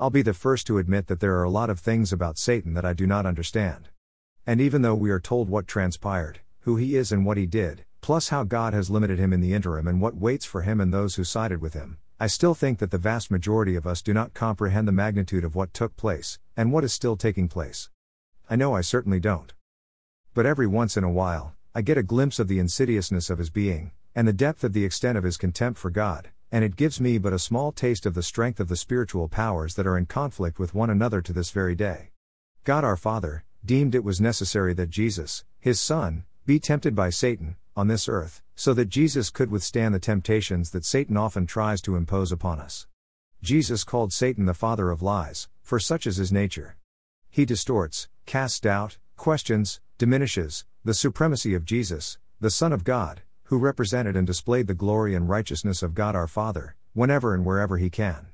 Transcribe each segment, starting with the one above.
I'll be the first to admit that there are a lot of things about Satan that I do not understand. And even though we are told what transpired, who he is and what he did, plus how God has limited him in the interim and what waits for him and those who sided with him, I still think that the vast majority of us do not comprehend the magnitude of what took place, and what is still taking place. I know I certainly don't. But every once in a while, I get a glimpse of the insidiousness of his being, and the depth of the extent of his contempt for God, and it gives me but a small taste of the strength of the spiritual powers that are in conflict with one another to this very day. God our Father, deemed it was necessary that Jesus, his Son, be tempted by Satan, on this earth, so that Jesus could withstand the temptations that Satan often tries to impose upon us. Jesus called Satan the father of lies, for such is his nature. He distorts, casts doubt, questions, diminishes, the supremacy of Jesus, the Son of God, who represented and displayed the glory and righteousness of God our Father, whenever and wherever he can.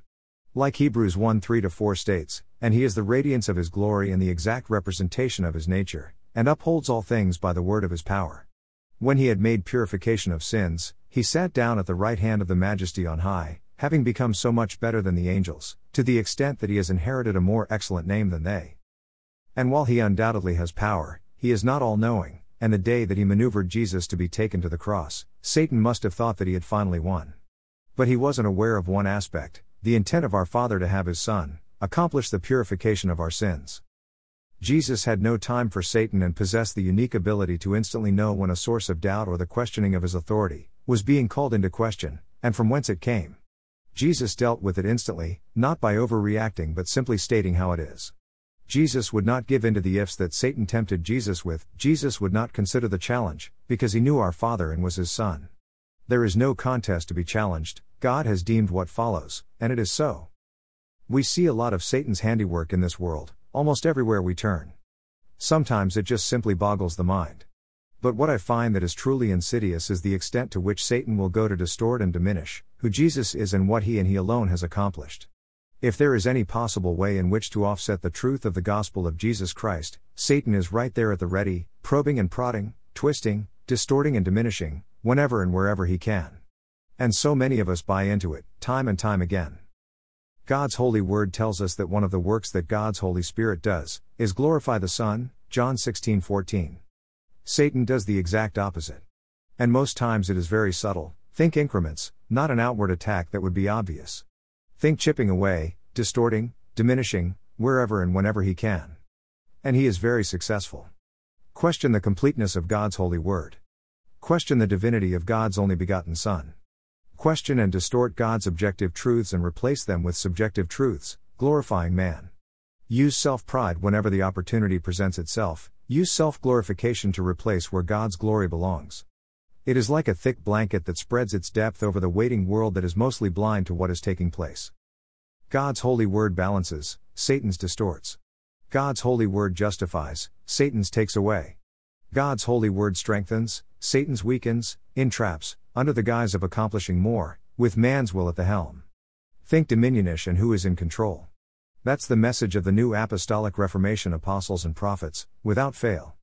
Like Hebrews 1 3 4 states, and he is the radiance of his glory and the exact representation of his nature, and upholds all things by the word of his power. When he had made purification of sins, he sat down at the right hand of the Majesty on high, having become so much better than the angels, to the extent that he has inherited a more excellent name than they. And while he undoubtedly has power, he is not all knowing, and the day that he maneuvered Jesus to be taken to the cross, Satan must have thought that he had finally won. But he wasn't aware of one aspect the intent of our Father to have his Son accomplish the purification of our sins. Jesus had no time for Satan and possessed the unique ability to instantly know when a source of doubt or the questioning of his authority was being called into question, and from whence it came. Jesus dealt with it instantly, not by overreacting but simply stating how it is. Jesus would not give in to the ifs that Satan tempted Jesus with, Jesus would not consider the challenge, because he knew our Father and was his Son. There is no contest to be challenged, God has deemed what follows, and it is so. We see a lot of Satan's handiwork in this world, almost everywhere we turn. Sometimes it just simply boggles the mind. But what I find that is truly insidious is the extent to which Satan will go to distort and diminish who Jesus is and what he and he alone has accomplished. If there is any possible way in which to offset the truth of the gospel of Jesus Christ, Satan is right there at the ready, probing and prodding, twisting, distorting and diminishing, whenever and wherever he can. And so many of us buy into it, time and time again. God's holy word tells us that one of the works that God's Holy Spirit does is glorify the Son, John 16:14. Satan does the exact opposite. And most times it is very subtle. Think increments, not an outward attack that would be obvious. Think chipping away, distorting, diminishing, wherever and whenever he can. And he is very successful. Question the completeness of God's holy word. Question the divinity of God's only begotten Son question and distort God's objective truths and replace them with subjective truths, glorifying man. Use self pride whenever the opportunity presents itself, use self glorification to replace where God's glory belongs. It is like a thick blanket that spreads its depth over the waiting world that is mostly blind to what is taking place. God's holy word balances, Satan's distorts. God's holy word justifies, Satan's takes away. God's holy word strengthens, Satan's weakens, entraps, under the guise of accomplishing more, with man's will at the helm. Think dominionism and who is in control. That's the message of the new apostolic reformation apostles and prophets, without fail.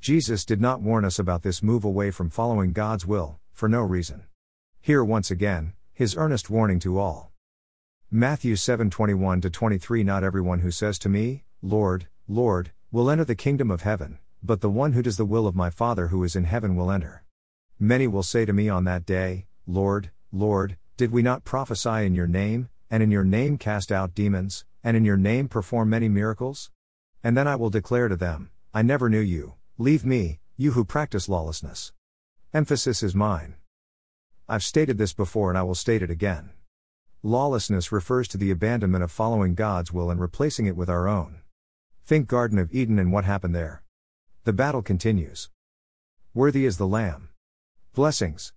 Jesus did not warn us about this move away from following God's will, for no reason. Here once again, his earnest warning to all. Matthew 7:21 23 Not everyone who says to me, Lord, Lord, will enter the kingdom of heaven, but the one who does the will of my Father who is in heaven will enter. Many will say to me on that day, Lord, Lord, did we not prophesy in your name, and in your name cast out demons, and in your name perform many miracles? And then I will declare to them, I never knew you, leave me, you who practice lawlessness. Emphasis is mine. I've stated this before and I will state it again. Lawlessness refers to the abandonment of following God's will and replacing it with our own. Think Garden of Eden and what happened there. The battle continues. Worthy is the Lamb. Blessings.